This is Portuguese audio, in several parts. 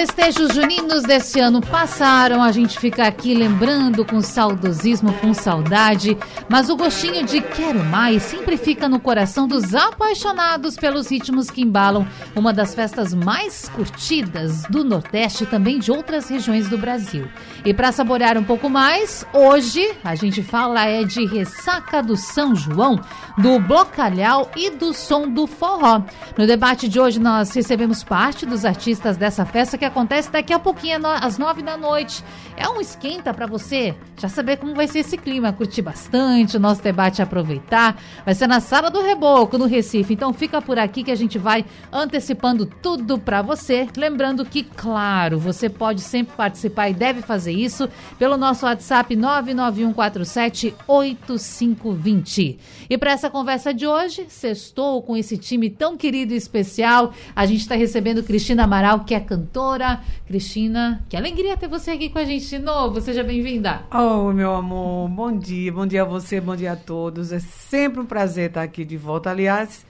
festejos juninos desse ano passaram, a gente fica aqui lembrando com saudosismo, com saudade, mas o gostinho de quero mais sempre fica no coração dos apaixonados pelos ritmos que embalam uma das festas mais curtidas do Nordeste e também de outras regiões do Brasil. E para saborear um pouco mais, hoje a gente fala é de ressaca do São João, do blocalhau e do som do forró. No debate de hoje nós recebemos parte dos artistas dessa festa que acontece daqui a pouquinho, às nove da noite. É um esquenta para você já saber como vai ser esse clima, curtir bastante o nosso debate aproveitar. Vai ser na Sala do Reboco, no Recife. Então fica por aqui que a gente vai antecipando tudo para você. Lembrando que, claro, você pode sempre participar e deve fazer isso pelo nosso WhatsApp 991478520. E para essa conversa de hoje, sextou com esse time tão querido e especial. A gente está recebendo Cristina Amaral, que é cantora cantora Cristina. Que alegria ter você aqui com a gente de novo. Seja bem-vinda. Oh, meu amor, bom dia. Bom dia a você, bom dia a todos. É sempre um prazer estar aqui de volta. Aliás,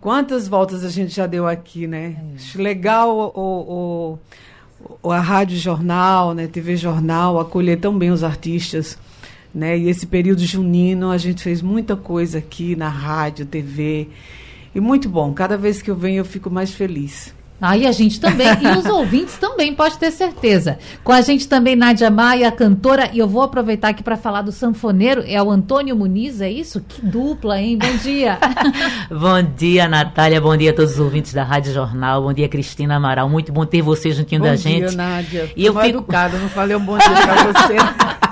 quantas voltas a gente já deu aqui, né? É. Legal o, o, a Rádio Jornal, né? TV Jornal, acolher tão bem os artistas. Né? E esse período junino a gente fez muita coisa aqui na rádio, TV. E muito bom. Cada vez que eu venho eu fico mais feliz. Aí a gente também, e os ouvintes também, pode ter certeza. Com a gente também Nádia Maia, cantora, e eu vou aproveitar aqui para falar do sanfoneiro, é o Antônio Muniz, é isso? Que dupla, hein? Bom dia. bom dia, Natália, bom dia a todos os ouvintes da Rádio Jornal, bom dia, Cristina Amaral, muito bom ter você juntinho bom da dia, gente. Nádia. E eu fico educada, não falei um bom dia para você.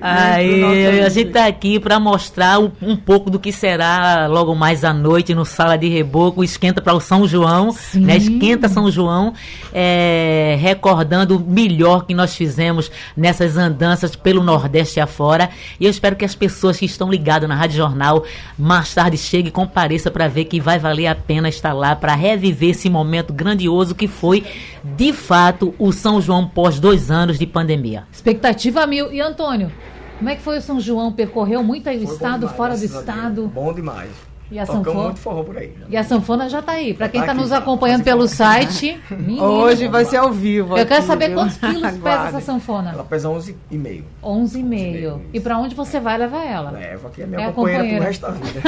Aí, a gente está aqui para mostrar um, um, pouco do que será logo mais à noite no Sala de Reboco, esquenta para o São João, Sim. né? Esquenta São João, é, recordando o melhor que nós fizemos nessas andanças pelo Nordeste afora. E eu espero que as pessoas que estão ligadas na Rádio Jornal mais tarde cheguem e compareçam para ver que vai valer a pena estar lá para reviver esse momento grandioso que foi, de fato, o São João pós dois anos de pandemia. Expectativa mil. E Antônio? Como é que foi o São João? Percorreu muito aí o estado, demais, fora do estado? Bom demais. E a sanfona? muito forró por aí. E a sanfona já está aí. Para quem está tá nos acompanhando pelo site. Menino, Hoje vai ser ao vivo. Eu aqui, quero saber viu? quantos quilos pesa essa sanfona. Ela pesa 11,5. 11,5. E para onde você vai levar ela? Leva, aqui é minha é companheira, companheira pro resto da vida.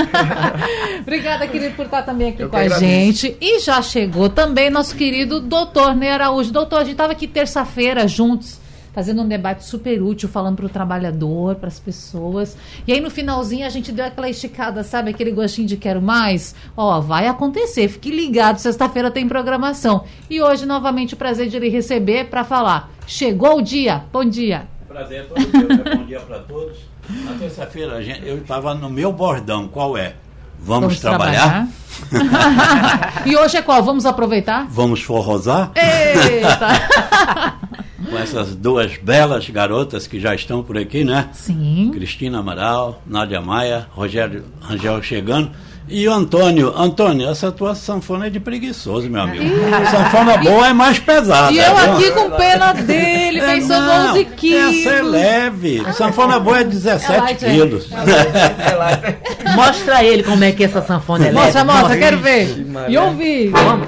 Obrigada, querido, por estar também aqui Eu com a gente. E já chegou também nosso querido doutor Ney Araújo. Doutor, a gente estava aqui terça-feira juntos fazendo um debate super útil, falando para o trabalhador, para as pessoas. E aí no finalzinho a gente deu aquela esticada, sabe? Aquele gostinho de quero mais. Ó, vai acontecer, fique ligado, sexta-feira tem programação. E hoje, novamente, o prazer de lhe receber para falar. Chegou o dia, bom dia. Prazer é todo dia, bom dia para todos. Na terça-feira eu estava no meu bordão, qual é? Vamos, Vamos trabalhar? trabalhar. e hoje é qual? Vamos aproveitar? Vamos forrosar? Eita! com essas duas belas garotas que já estão por aqui, né? Sim. Cristina Amaral, Nádia Maia, Rogério Rangel chegando. E o Antônio, Antônio, essa tua sanfona é de preguiçoso, meu amigo. A sanfona boa é mais pesada. E eu aqui com pena dele, é, pensando não, 11 quilos. Essa é leve. A sanfona boa é 17 é light, quilos. É mostra ele como é que essa sanfona é mostra, leve. Mostra, mostra, quero ver. E ouvir. Vamos.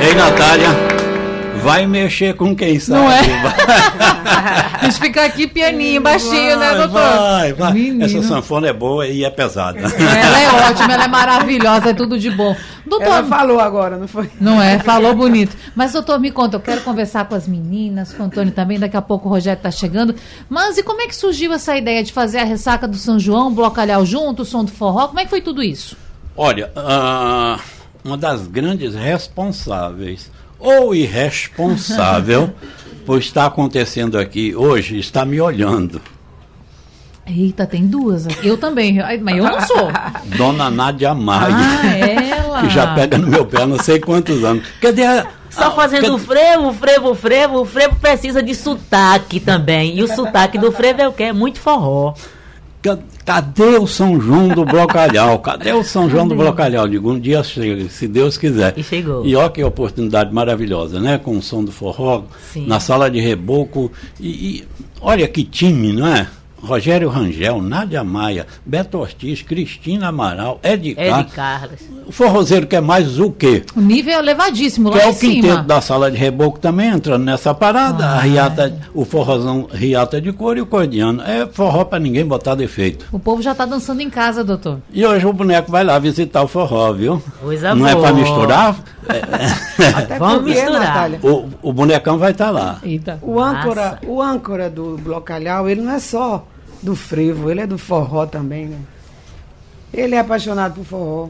Ei, Natália vai mexer com quem sabe. Não é? Deixa ficar aqui pianinho, baixinho, né, vai, né, doutor? Vai, vai. Menino. Essa sanfona é boa e é pesada. Ela é ótima, ela é maravilhosa, é tudo de bom. Doutor, ela falou agora, não foi? Não é? Falou bonito. Mas, doutor, me conta, eu quero conversar com as meninas, com o Antônio também, daqui a pouco o Rogério está chegando. Mas e como é que surgiu essa ideia de fazer a ressaca do São João, blocalhau junto, o som do forró? Como é que foi tudo isso? Olha, uh, uma das grandes responsáveis ou irresponsável por estar acontecendo aqui hoje está me olhando. Eita, tem duas. Eu também, mas eu não sou. Dona Nádia Maia. Ah, ela. que já pega no meu pé há não sei quantos anos. Cadê a. Só fazendo frevo, frevo, frevo. O frevo precisa de sotaque também. E o sotaque do frevo é o quê? É muito forró. Cadê o São João do Brocalhau? Cadê o São João do Brocalhau? Digo, um dia chega, se Deus quiser. E chegou. E olha que oportunidade maravilhosa, né? Com o som do forró, Sim. na sala de reboco. E, e olha que time, não é? Rogério Rangel, Nádia Maia, Beto Ortiz, Cristina Amaral, Ed, Ed Carlos. O forrozeiro quer mais o quê? O nível é elevadíssimo lá Que é em o quinteto cima. da sala de reboco também entrando nessa parada. Ah, a riata, o forrozão riata de cor e o cordiano. É forró para ninguém botar defeito. O povo já está dançando em casa, doutor. E hoje o boneco vai lá visitar o forró, viu? Coisa Não é boa. para misturar? Até Vamos porque, misturar. Natália, O, o bonecão vai estar lá. Eita. o âncora, o âncora do Blocalhau, ele não é só do frevo, ele é do forró também, né? Ele é apaixonado por forró.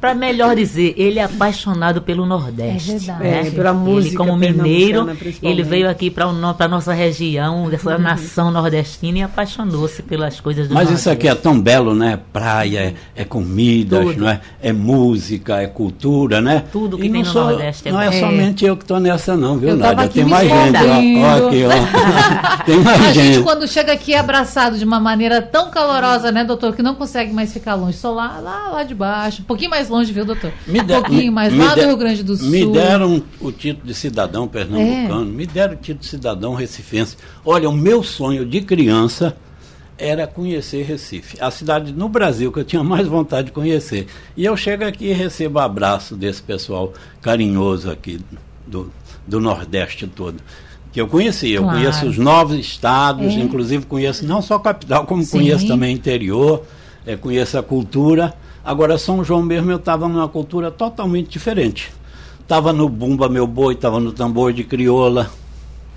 Para melhor dizer, ele é apaixonado pelo Nordeste. É verdade. né? É, pela ele, música como mineiro, ele veio aqui para a nossa região, dessa nação nordestina e apaixonou-se pelas coisas do Mas Nordeste. isso aqui é tão belo, né? Praia, é, é comidas, Tudo. não é? É música, é cultura, né? Tudo que E tem no sou- Nordeste é Não é, bom. É. somente eu que estou nessa, não, viu, Eu tava Nádia? aqui Tem me mais gente, ó. escondendo. ó. aqui, ó. Tem mais A gente, gente. quando chega aqui abraçado de uma maneira tão calorosa, né, doutor, que não consegue mais ficar longe. Só lá, lá, lá de baixo. Um pouquinho mais longe, viu, doutor? Me um de- pouquinho mais lá do Rio Grande do Sul. Me deram o título de cidadão pernambucano, É. me deram o título de cidadão recifense. Olha, o meu sonho de criança era conhecer Recife, a cidade no Brasil que eu tinha mais vontade de conhecer. E eu chego aqui e recebo abraço desse pessoal carinhoso aqui do, do Nordeste todo. Que eu conheci, eu Claro. conheço os nove estados, É. inclusive conheço não só a capital, como Sim. conheço também o interior, eh, conheço a cultura. Agora, São João mesmo, eu estava numa cultura totalmente diferente. Estava no bumba meu boi, estava no tambor de crioula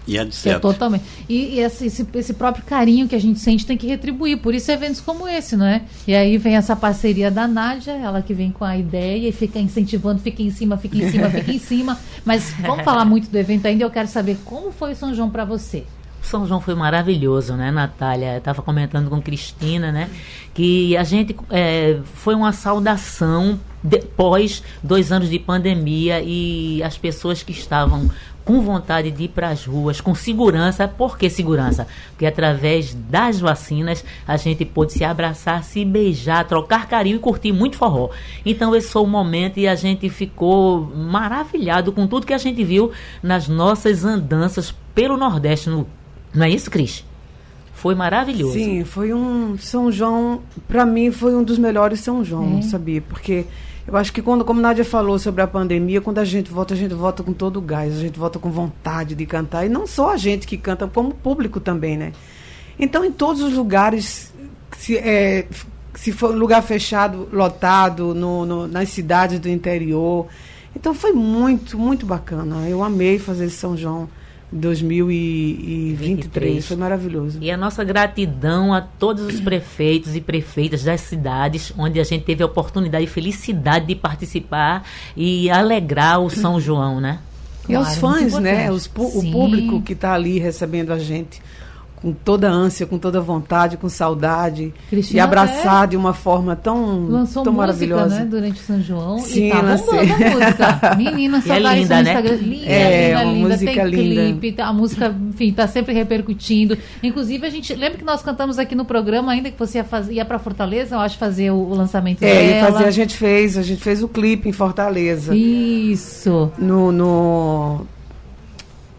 e Que é etc. totalmente. E, e esse, esse, esse próprio carinho que a gente sente tem que retribuir. Por isso eventos como esse, não é? E aí vem essa parceria da Nádia, ela que vem com a ideia e fica incentivando, fica em cima, fica em cima, fica em cima. Mas vamos falar muito do evento ainda. Eu quero saber como foi o São João para você. São João foi maravilhoso, né, Natália? Eu estava comentando com Cristina, né? Que a gente é, foi uma saudação depois dois anos de pandemia e as pessoas que estavam com vontade de ir para as ruas, com segurança. Por que segurança? Porque através das vacinas a gente pôde se abraçar, se beijar, trocar carinho e curtir muito forró. Então esse foi o momento e a gente ficou maravilhado com tudo que a gente viu nas nossas andanças pelo Nordeste. No, não é isso, Cris? Foi maravilhoso. Sim, foi um São João, para mim foi um dos melhores São João, É. sabia? Porque eu acho que quando, como Nádia falou sobre a pandemia, quando a gente volta, a gente volta com todo o gás, a gente volta com vontade de cantar. E não só a gente que canta, como o público também, né? Então, em todos os lugares, se, é, se for lugar fechado, lotado, no, no- nas cidades do interior. Então, foi muito, muito bacana. Eu amei fazer esse São João 2023. 23. Foi maravilhoso. E a nossa gratidão a todos os prefeitos e prefeitas das cidades onde a gente teve a oportunidade e felicidade de participar e alegrar o São João, né? E aos Claro, muito fãs, né? Os o Sim. público que está ali recebendo a gente com toda ânsia, com toda vontade, com saudade. Cristina e abraçar de uma forma tão, Lançou tão música, maravilhosa. né, durante o São João. Sim, e tá música. Menina, só é dá isso linda, no né? Instagram. Linda, É, linda, uma linda. música Tem linda. clipe, tá- a música, enfim, tá sempre repercutindo. Inclusive, a gente. Lembra que nós cantamos aqui no programa, ainda que você ia, fazer, ia pra Fortaleza, eu acho, fazer o, o lançamento É, e dela. fazer, a gente fez, a gente fez o clipe em Fortaleza. Isso. No, no-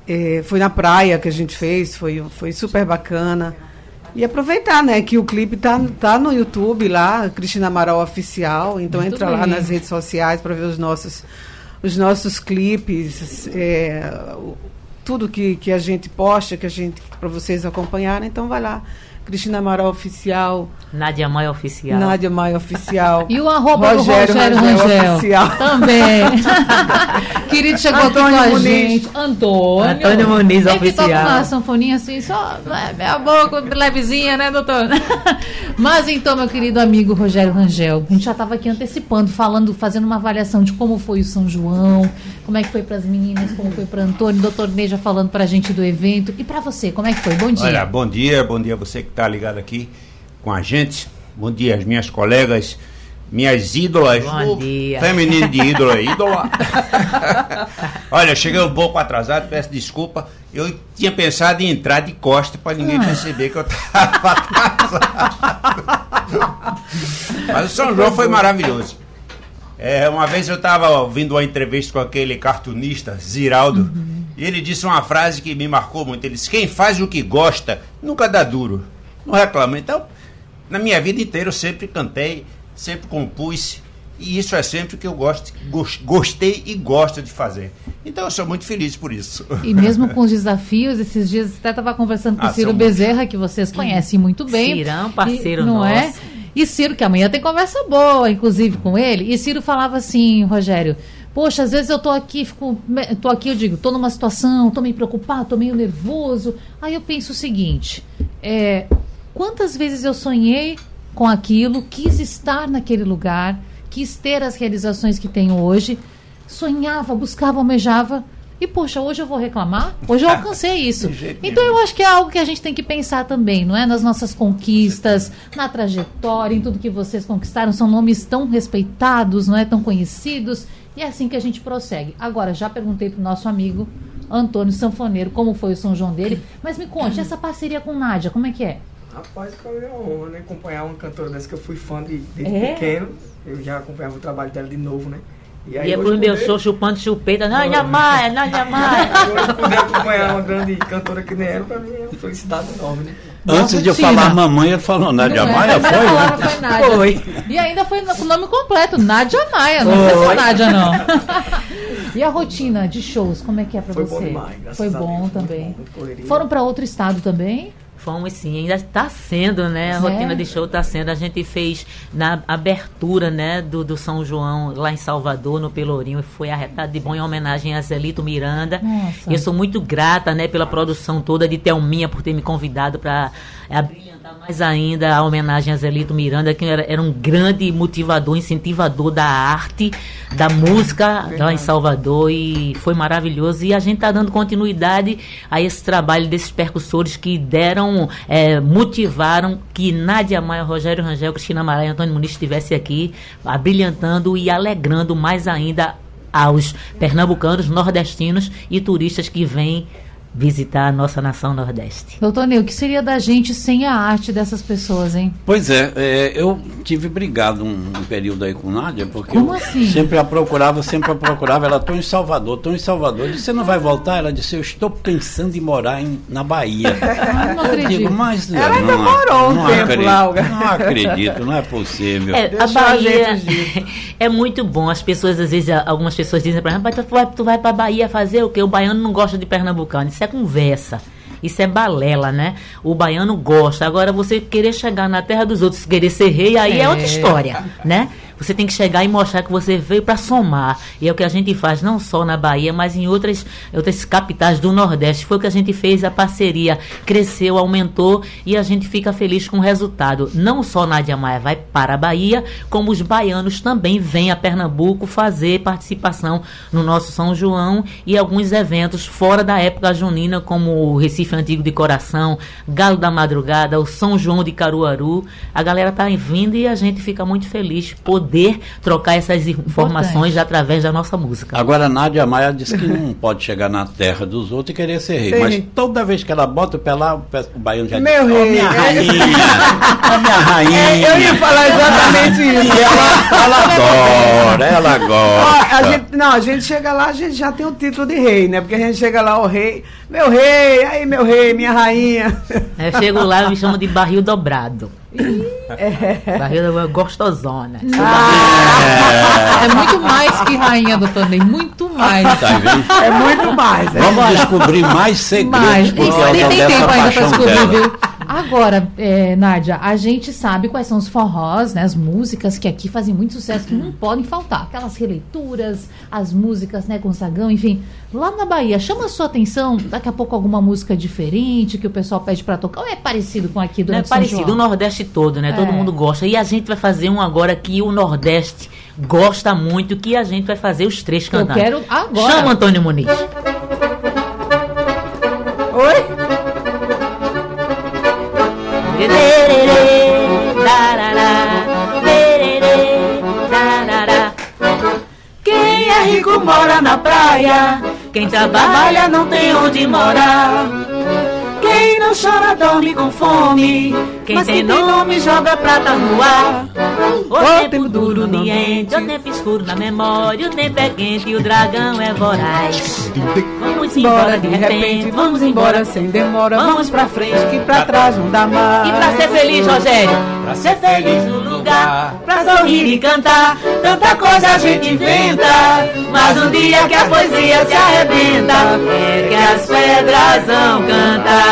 é, foi na praia que a gente fez, foi, foi super bacana. E aproveitar, né, que o clipe tá, tá no YouTube lá, Cristina Amaral Oficial. Então Muito entra lá bem. nas redes sociais para ver os nossos, os nossos clipes, é, tudo que, que a gente posta, que a gente para vocês acompanharem. Então vai lá, Cristina Amaral Oficial, Nádia Maia Oficial. Nádia Maia Oficial. E o arroba Rogério do Rogério Rangel. Oficial. Também. Querido chegou Antônio aqui com a Muniz. gente. Antônio. Antônio Muniz Tem que tocar Oficial. uma sanfoninha assim, só né, meia boca, levezinha, né, doutor? Mas então, meu querido amigo Rogério Rangel, a gente já estava aqui antecipando, falando, fazendo uma avaliação de como foi o São João, como é que foi para as meninas, como foi para Antônio, doutor Neja falando para a gente do evento. E para você, como é que foi? Bom dia. Olha, bom dia, bom dia a você que está ligado aqui com a gente. Bom dia, as minhas colegas, minhas ídolas. Bom dia. Feminino de ídola, ídola. Olha, cheguei um pouco atrasado, peço desculpa. Eu tinha pensado em entrar de costa para ninguém Ah. perceber que eu estava atrasado. Mas o São João foi maravilhoso. É, uma vez eu estava ouvindo uma entrevista com aquele cartunista, Ziraldo, e ele disse uma frase que me marcou muito. Ele disse: Quem faz o que gosta nunca dá duro, não reclama. Então, na minha vida inteira eu sempre cantei, sempre compus, e isso é sempre o que eu gosto, gos- gostei e gosto de fazer. Então eu sou muito feliz por isso. E mesmo com os desafios, esses dias até estava conversando com Ah, o Ciro Bezerra, que vocês conhecem muito bem. Cirão, parceiro e, não é? nosso. E Ciro, que amanhã tem conversa boa, inclusive, com ele. E Ciro falava assim, Rogério, poxa, às vezes eu tô aqui, fico, tô aqui, eu digo, tô numa situação, tô meio preocupado, tô meio nervoso. Aí eu penso o seguinte, é, quantas vezes eu sonhei com aquilo, quis estar naquele lugar, quis ter as realizações que tenho hoje, sonhava, buscava, almejava. E, poxa, hoje eu vou reclamar? Hoje eu alcancei isso. Então eu acho que é algo que a gente tem que pensar também, não é? Nas nossas conquistas, na trajetória, em tudo que vocês conquistaram. São nomes tão respeitados, não é? Tão conhecidos. E é assim que a gente prossegue. Agora, já perguntei pro nosso amigo Antônio Sanfoneiro como foi o São João dele. Mas me conte, essa parceria com Nádia, como é que é? Rapaz, foi uma honra, né? Acompanhar uma cantora dessa que eu fui fã de, desde É? pequeno. Eu já acompanhava o trabalho dela de novo, né? E Ia hoje pro meu poder- show chupando chupeta. Nádia Maia, Nádia Maia. Hoje poder acompanhar uma grande cantora que nem ela, pra mim é uma felicidade enorme, né? Antes de eu falar mamãe, ele falou Nádia Não é? Maia, foi? né? palavra foi Nádia. Foi. E ainda foi com o nome completo, Nádia Maia. Não foi só Nádia, não. e a rotina de shows, como é que é pra Foi você? bom demais, graças foi a Deus, bom muito também. bom. Foram pra outro estado também? Fomos sim, ainda está sendo, né? A É. rotina de show está sendo. A gente fez na abertura, né, do, do São João lá em Salvador, no Pelourinho, e foi arretado de bom em homenagem a Zelito Miranda. Nossa. Eu sou muito grata, né, pela produção toda de Thelminha por ter me convidado para abrilhantar mais ainda a homenagem a Zelito Miranda, que era, era um grande motivador, incentivador da arte, da música lá em Salvador e foi maravilhoso. E a gente está dando continuidade a esse trabalho desses percussores que deram, eh, motivaram que Nádia Maia, Rogério Rangel, Cristina Maria e Antônio Muniz estivesse aqui, abrilhantando e alegrando mais ainda aos pernambucanos, nordestinos e turistas que vêm visitar a nossa nação nordeste. Doutor Neu, o que seria da gente sem a arte dessas pessoas, hein? Pois é, é, eu tive brigado um, um período aí com Nádia, porque Como eu assim? sempre a procurava, sempre a procurava. Ela, estou em Salvador, estou em Salvador. Eu disse, você não vai voltar? Ela disse, eu estou pensando em morar em, na Bahia. Ah, não Eu digo, acredito. mas Ela ainda não, morou um não tempo acredito, lá, o- Não acredito, não é possível. É, a Bahia é muito bom. As pessoas, às vezes, algumas pessoas dizem para mim, mas tu vai, tu vai pra Bahia fazer o quê? O baiano não gosta de pernambucano. Isso é conversa. Isso é balela, né? O baiano gosta. Agora, você querer chegar na terra dos outros, querer ser rei, aí é, É. outra história, né? Você tem que chegar e mostrar que você veio para somar. E é o que a gente faz, não só na Bahia, mas em outras, outras capitais do Nordeste. Foi o que a gente fez, a parceria cresceu, aumentou e a gente fica feliz com o resultado. Não só Nádia Maia vai para a Bahia, como os baianos também vêm a Pernambuco fazer participação no nosso São João e alguns eventos fora da época junina, como o Recife Antigo de Coração, Galo da Madrugada, o São João de Caruaru. A galera tá vindo e a gente fica muito feliz de poder trocar essas informações através da nossa música. Agora, a Nádia Maia disse que não pode chegar na terra dos outros e querer ser rei. Ser mas toda vez que ela bota o pé lá, o, pé- o baiano já Meu diz, "Ó, rei, minha é." rainha, ó, minha rainha. É, eu ia falar exatamente isso. E ela, ela adora, ela Ó, gosta. a gente, não, a gente chega lá, a gente já tem o título de rei, né? Porque a gente chega lá, o rei, meu rei, aí meu rei, minha rainha. Eu chego lá e me chamam de barril dobrado. Barril dobrado, gostosona. É muito mais que rainha, doutor Ney, muito mais. Tá? É muito mais. É. Vamos descobrir mais segredos Mas por isso, causa nem tem dessa tempo ainda pra paixão descobrir, dela. viu? Agora, é, Nádia, a gente sabe quais são os forrós, né? As músicas que aqui fazem muito sucesso, que não podem faltar. Aquelas releituras, as músicas, né, com sagão, enfim. Lá na Bahia, chama a sua atenção, daqui a pouco alguma música diferente que o pessoal pede pra tocar, ou é parecido com aqui Não é parecido, o João? Nordeste todo, né? Todo É. mundo gosta. E a gente vai fazer um agora que o Nordeste gosta muito, que a gente vai fazer os três Eu cantando. quero agora. Chama Antônio Muniz. Rico mora na praia, quem trabalha não tem onde morar. Quem não chora dorme com fome, quem Mas tem quem tem nome joga prata no ar. O tempo duro no ambiente, o tempo escuro na memória, o tempo é quente e o dragão é voraz. Vamos embora de repente, vamos embora sem demora. Vamos Vamos pra frente, que pra trás não dá mais. E pra ser feliz, Rogério? Pra ser feliz no lugar, pra sorrir e cantar, tanta coisa a gente inventa. Mas um dia que a poesia se arrebenta, é que as pedras vão cantar.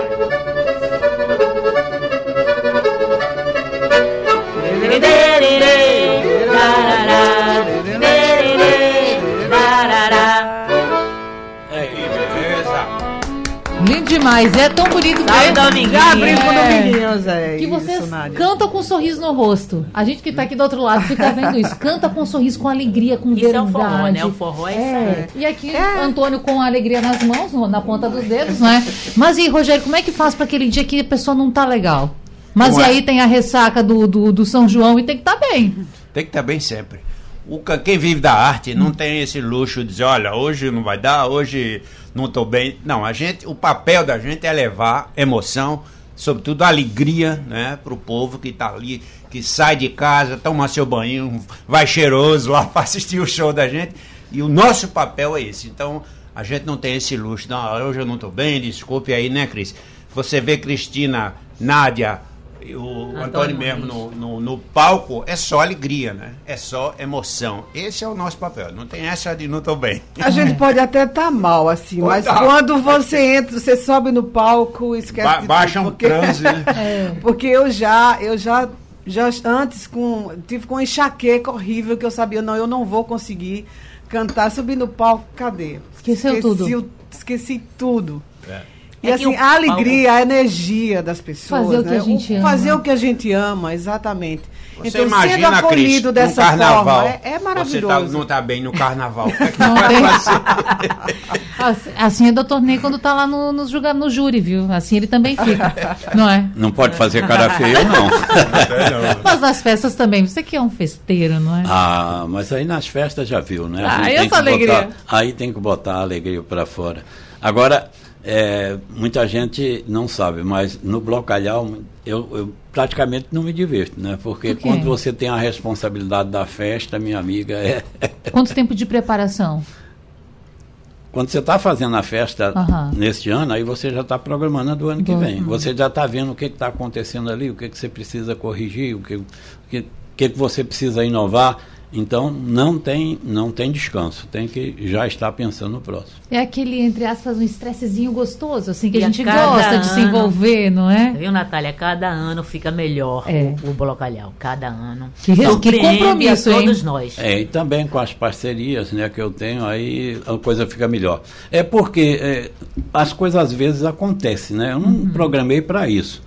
demais. É tão bonito Sabe, ver. Dominguinho? Já abrimos com É. Dominguinho, Zé. Que vocês Isso, cantam com um sorriso no rosto. A gente que tá aqui do outro lado fica vendo isso. Canta com um sorriso, com alegria, com Isso é verdade. o forró, né? O forró é É. E aqui, Antônio com alegria nas mãos, na ponta dos dedos, né? Mas e, Rogério, como é que faz para aquele dia que a pessoa não tá legal? Mas Como e é? aí tem a ressaca do, do, do São João e tem que estar tá bem. Tem que estar bem sempre. O, quem vive da arte não tem esse luxo de dizer, olha, hoje não vai dar, hoje não estou bem. Não, a gente, o papel da gente é levar emoção, sobretudo alegria, né, para o povo que está ali, que sai de casa, toma seu banho, vai cheiroso lá para assistir o show da gente. E o nosso papel é esse. Então, a gente não tem esse luxo. Não, hoje eu não estou bem, desculpe aí, né, Cris? Você vê Cristina, Nádia, o Antônio, Antônio mesmo no, no, no palco, é só alegria, né? É só emoção. Esse é o nosso papel. Não tem essa de não tô bem. A gente pode até estar mal, assim, Pode mas tá. quando você entra, você sobe no palco, esquece Ba de baixa tudo, um porque- transe, né? Porque eu já, eu já, já antes com, tive com uma enxaqueca horrível que eu sabia, não, eu não vou conseguir cantar, subir no palco, cadê? Esqueceu Esqueci tudo. o- esqueci tudo. É. E É assim, o a alegria, a energia das pessoas. Fazer o que né? a gente ama. Fazer o que a gente ama, exatamente. Você então, sendo imagina, Cris, acolhido no dessa carnaval. forma, é, é Você maravilhoso. tá, não tá bem no carnaval. O que é que Não vai fazer? Assim- Assim é doutor Ney quando tá lá no, no, julga- no júri, viu? Assim ele também fica. não é? Não pode fazer cara feia, não. Mas nas festas também. Você que é um festeiro, não é? Ah, mas aí nas festas já viu, né? A Ah, gente tem essa que alegria? botar- aí tem que botar a alegria para fora. Agora, é, muita gente não sabe, mas no blocalhau eu, eu praticamente não me divirto, né? Porque Por quando você tem a responsabilidade da festa, minha amiga, é. Quanto tempo de preparação? Quando você está fazendo a festa Aham. neste ano, aí você já está programando do ano que vem. Você já está vendo o que está acontecendo ali, o que, que você precisa corrigir, o que, o que, que, que você precisa inovar. Então não tem, não tem descanso, tem que já estar pensando no próximo. É aquele, entre aspas, um estressezinho gostoso, assim, que E a gente gosta de se ano- envolver, não é? Viu, Natália? Cada ano fica melhor É. o, o Blocalhau. Cada ano. Que- que Surpreende compromisso, a hein? todos nós. É, e também com as parcerias né, que eu tenho, aí a coisa fica melhor. É porque é, as coisas às vezes acontecem, né? Eu não programei para isso.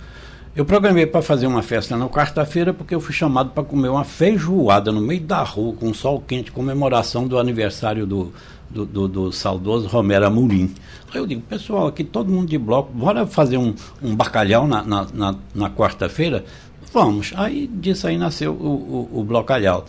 Eu programei para fazer uma festa na quarta-feira porque eu fui chamado para comer uma feijoada no meio da rua, com sol quente, comemoração do aniversário do, do, do- do saudoso Romero Amorim. Aí eu digo, pessoal, aqui todo mundo de bloco, bora fazer um, um bacalhau na, na, na- na quarta-feira? Vamos. Aí disso aí nasceu o, o, o blocalhau.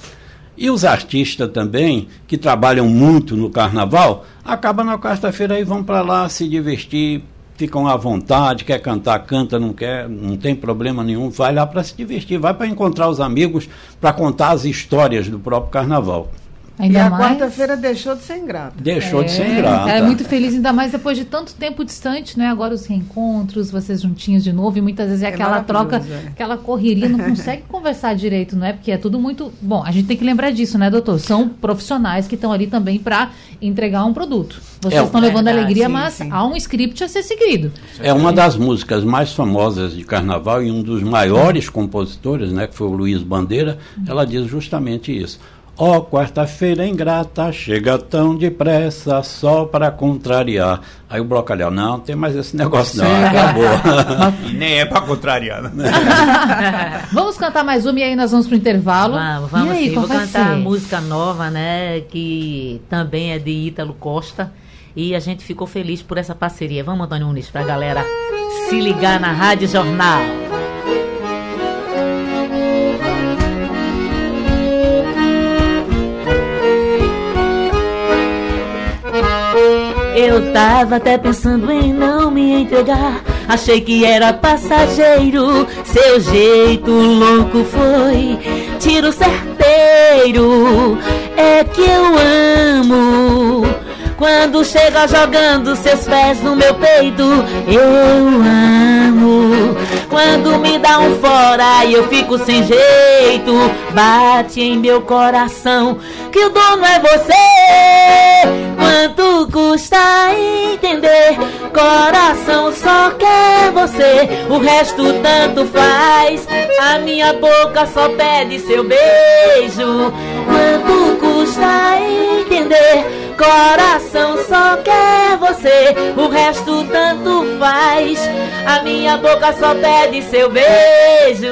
E os artistas também, que trabalham muito no carnaval, acabam na quarta-feira e vão para lá se divertir, ficam à vontade, quer cantar, canta, não quer, não tem problema nenhum, vai lá para se divertir, vai para encontrar os amigos, para contar as histórias do próprio carnaval. Ainda e a mais. quarta-feira deixou de ser ingrata. Deixou de ser É, ingrata. É muito feliz, ainda mais depois de tanto tempo distante, né? Agora os reencontros, vocês juntinhos de novo, e muitas vezes é É aquela troca, é. aquela correria, não consegue conversar direito, não é? Porque é tudo muito. Bom, a gente tem que lembrar disso, né, doutor? São profissionais que estão ali também para entregar um produto. Vocês É, estão levando alegria, sim, mas sim. há um script a ser seguido. É uma das músicas mais famosas de carnaval e um dos maiores compositores, né, que foi o Luiz Bandeira, ela diz justamente isso. Ó, quarta-feira ingrata, chega tão depressa, só para contrariar. Aí o Brocalhau, não, tem mais esse negócio não, acabou. E nem é para contrariar, né? Vamos cantar mais uma e aí nós vamos pro intervalo. Vamos, vamos e aí, sim. qual Vou vai cantar ser? música nova, né? Que também é de Ítalo Costa. E a gente ficou feliz por essa parceria. Vamos, Antônio Nunes, para a galera se ligar na Rádio Jornal. Eu tava até pensando em não me entregar. Achei que era passageiro. Seu jeito louco foi tiro certeiro. É que eu amo. Quando chega jogando seus pés no meu peito, eu amo. Quando me dá um fora e eu fico sem jeito, bate em meu coração que o dono é você. Quanto custa entender? Coração só quer você, o resto tanto faz. A minha boca só pede seu beijo. Quanto custa entender? Coração só quer você, o resto tanto faz. A minha boca só pede seu beijo.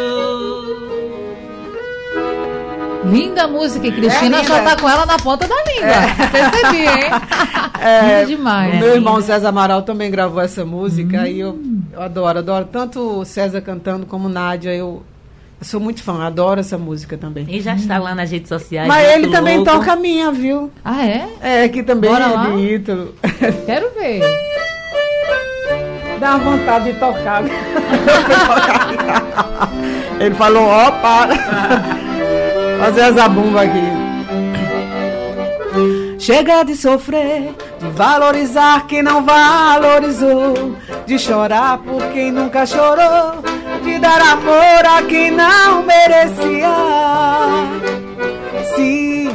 Linda música, e Cristina é já tá com ela na ponta da língua. É. Percebi, hein? É, linda demais. O meu irmão César Amaral também gravou essa música hum. e eu, eu, adoro, adoro. Tanto o César cantando como Nádia, eu sou muito fã, adoro essa música também. E já está lá nas redes sociais. Mas ele também louco. toca a minha, viu? Ah, é? É, que também Bora é lá. de Ítalo. Quero ver. Dá vontade de tocar. ele falou, ó, oh, para. Fazer a zabumba aqui. Chega de sofrer, de valorizar quem não valorizou, de chorar por quem nunca chorou, de dar amor a quem não merecia. Se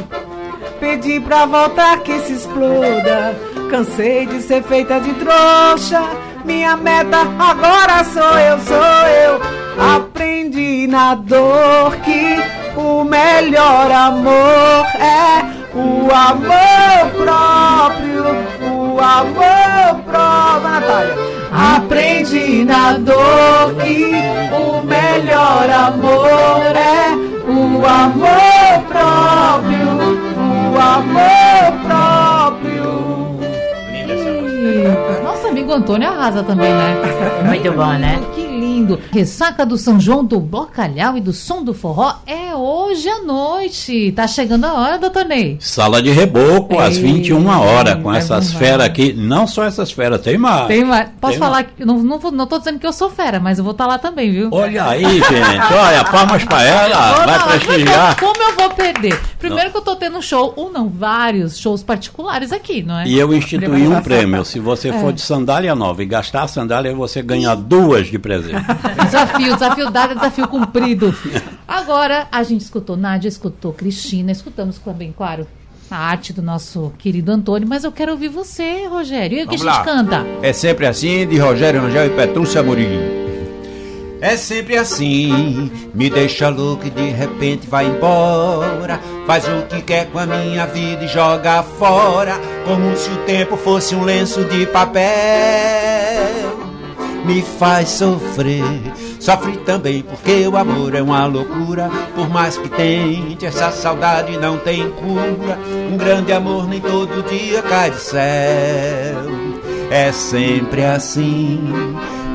pedir pra voltar que se exploda, cansei de ser feita de trouxa. Minha meta agora sou eu, sou eu. Aprendi na dor que o melhor amor é o amor próprio, amor próprio. Natália. Aprendi na dor que o melhor amor é o amor próprio, o amor próprio. Nosso amigo Antônio arrasa também, né? Muito bom, né? Que lindo. Ressaca do São João do Bocalhau e do Som do Forró é hoje à noite. Tá chegando a hora, doutor Ney. Sala de reboco, Ei, às 21 horas, com é essas feras aqui. Não só essas feras, tem mais. Tem mais. Posso tem falar que. Não, não, não tô dizendo que eu sou fera, mas eu vou estar tá lá também, viu? Olha aí, gente. Olha, palmas pra ela. vai prestigiar. Como eu vou perder? Primeiro não. que eu tô tendo show, ou não, vários shows particulares aqui, não é? E eu instituí um prêmio. Se você é. for de sandália nova e gastar a sandália, você ganha duas de presente. desafio, desafio dado, desafio cumprido. Agora, a gente escutou Nádia, escutou Cristina, escutamos também, claro, a arte do nosso querido Antônio, mas eu quero ouvir você, Rogério. E o que a gente lá. canta? É sempre assim, de Rogério Rangel e Petrúcia Amorim. É sempre assim, me deixa louco e de repente vai embora. Faz o que quer com a minha vida e joga fora, como se o tempo fosse um lenço de papel me faz sofrer. Sofre também porque o amor é uma loucura. Por mais que tente, essa saudade não tem cura. Um grande amor nem todo dia cai do céu. É sempre assim.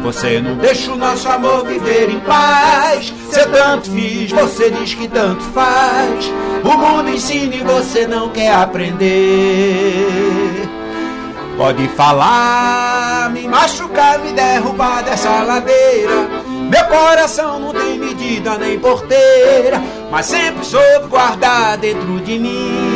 Você não deixa o nosso amor viver em paz. Eu tanto fiz, você diz que tanto faz. O mundo ensina e você não quer aprender. Pode falar, me machucar, me derrubar dessa ladeira. Meu coração não tem medida nem porteira, mas sempre soube guardar dentro de mim.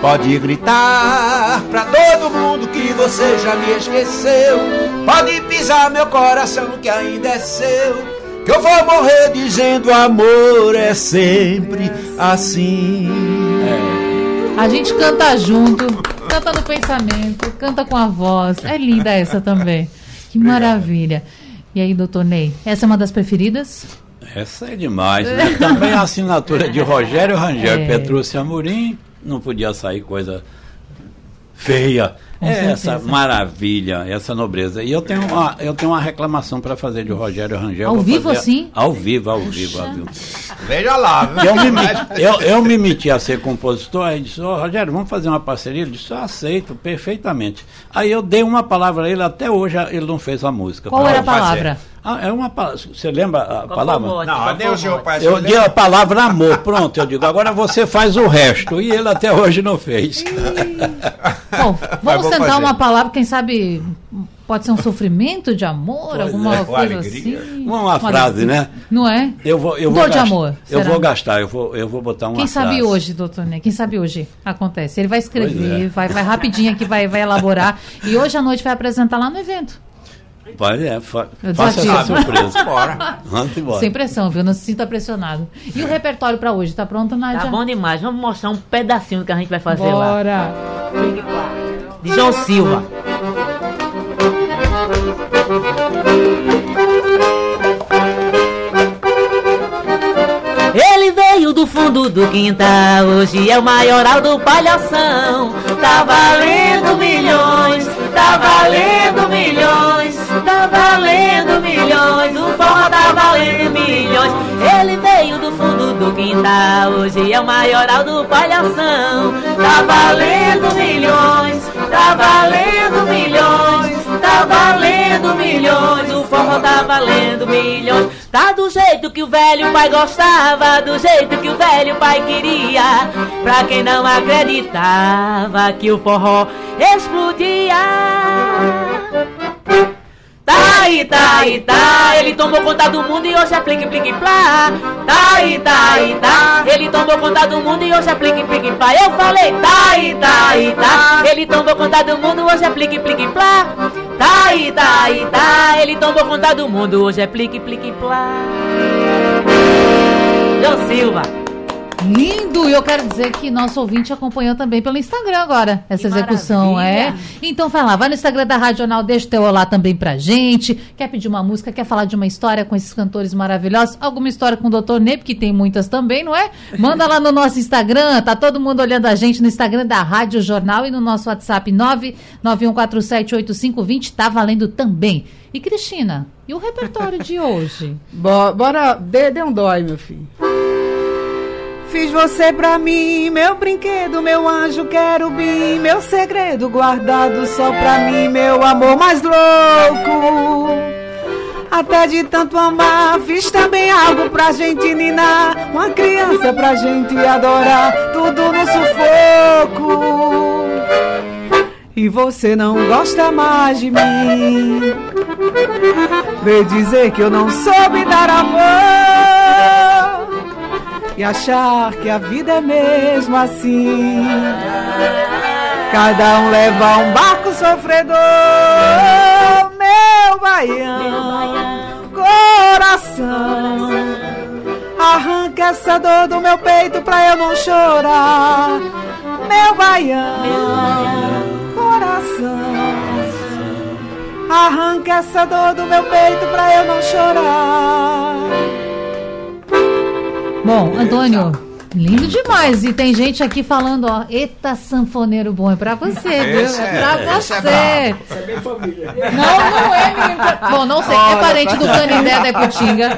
Pode gritar pra todo mundo que você já me esqueceu. Pode pisar meu coração que ainda é seu. Que eu vou morrer dizendo amor é sempre assim. É. A gente canta junto canta no pensamento, canta com a voz. É linda essa também. Que maravilha. E aí, doutor Ney, essa é uma das preferidas? Essa é demais, né? Também a assinatura de Rogério Rangel é. e Petrúcia Amorim. Não podia sair coisa feia. É essa maravilha, essa nobreza. E eu tenho uma, eu tenho uma reclamação para fazer de Rogério Rangel. Ao Vou vivo, fazer- assim? Ao vivo, ao vivo, ao vivo. Veja lá, viu? Eu me, eu, eu me meti a ser compositor, aí disse, ô Rogério, vamos fazer uma parceria? Ele disse, eu aceito, perfeitamente. Aí eu dei uma palavra a ele, até hoje ele não fez a música. Qual era a fazer. Ah, é uma palavra. Você lembra a Qual palavra? mote? Não, adeus, mote? pai. Eu dei a palavra amor, pronto, eu digo, agora você faz o resto. E ele até hoje não fez. Bom, vamos tentar fazer. uma palavra, quem sabe pode ser um sofrimento de amor, Pois alguma é, coisa alegria. assim. Uma frase, né? Não é? Eu vou, eu vou Dor de gastar, amor, Eu será? vou gastar, eu vou, eu vou botar uma Quem sabe frase. hoje, doutor Ney? Quem sabe hoje acontece? Ele vai escrever, Pois é. vai, vai rapidinho aqui, vai, vai elaborar. E hoje à noite vai apresentar lá no evento. Pode, é, fa Eu faça essa surpresa. Bora. Vamos embora. Sem pressão, viu? Não se sinta pressionado. E o repertório pra hoje? Tá pronto, Nádia? Tá bom demais. Vamos mostrar um pedacinho que a gente vai fazer lá. Bora! De João Silva. Ele veio do fundo do quintal, hoje é o maioral do palhação. Tá valendo milhões, tá valendo milhões, quintal, hoje é o maioral do palhação. Tá valendo milhões, tá valendo milhões, tá valendo milhões, o forró tá valendo milhões. Tá do jeito que o velho pai gostava, do jeito que o velho pai queria. Pra quem não acreditava que o forró explodia. Tá aí, tá aí, tá. Ele tomou conta do mundo e hoje é plique, plique, plá. Tá aí, tá aí, tá. Ele tomou conta do mundo e hoje é plique, plique, plá. Eu falei, tá aí, tá aí, tá. Ele tomou conta do mundo, hoje é plique, plique, plá. Tá aí, tá aí, tá. Ele tomou conta do mundo, hoje é plique, plique, plá. João Silva. Lindo! E eu quero dizer que nosso ouvinte acompanhou também pelo Instagram agora, essa Que execução, maravilha. é? Então vai lá, vai no Instagram da Radional, deixa o teu olá também pra gente. Quer pedir uma música, quer falar de uma história com esses cantores maravilhosos? Alguma história com o Dr. Ney, porque tem muitas também, não é? Manda lá no nosso Instagram, tá todo mundo olhando a gente no Instagram da Rádio Jornal e no nosso WhatsApp 991478520, tá valendo também. E Cristina, e o repertório de hoje? Bo- Bora, dê, dê um dói, meu filho. Fiz você pra mim, meu brinquedo, meu anjo querubim, meu segredo guardado só pra mim, meu amor mais louco. Até de tanto amar, fiz também algo pra gente ninar, uma criança pra gente adorar, tudo no sufoco. E você não gosta mais de mim. Veio dizer que eu não soube dar amor e achar que a vida é mesmo assim. Cada um leva um barco sofredor, meu baião, coração. Arranca essa dor do meu peito pra eu não chorar, meu baião, coração. Arranca essa dor do meu peito pra eu não chorar. Bom, Antônio, lindo demais. E tem gente aqui falando, ó, eita sanfoneiro bom, é pra você, viu? Esse É é- pra esse é você. Isso é bem família. não, não é, menino. Bom, não sei, é parente do Canindé da Iputinga.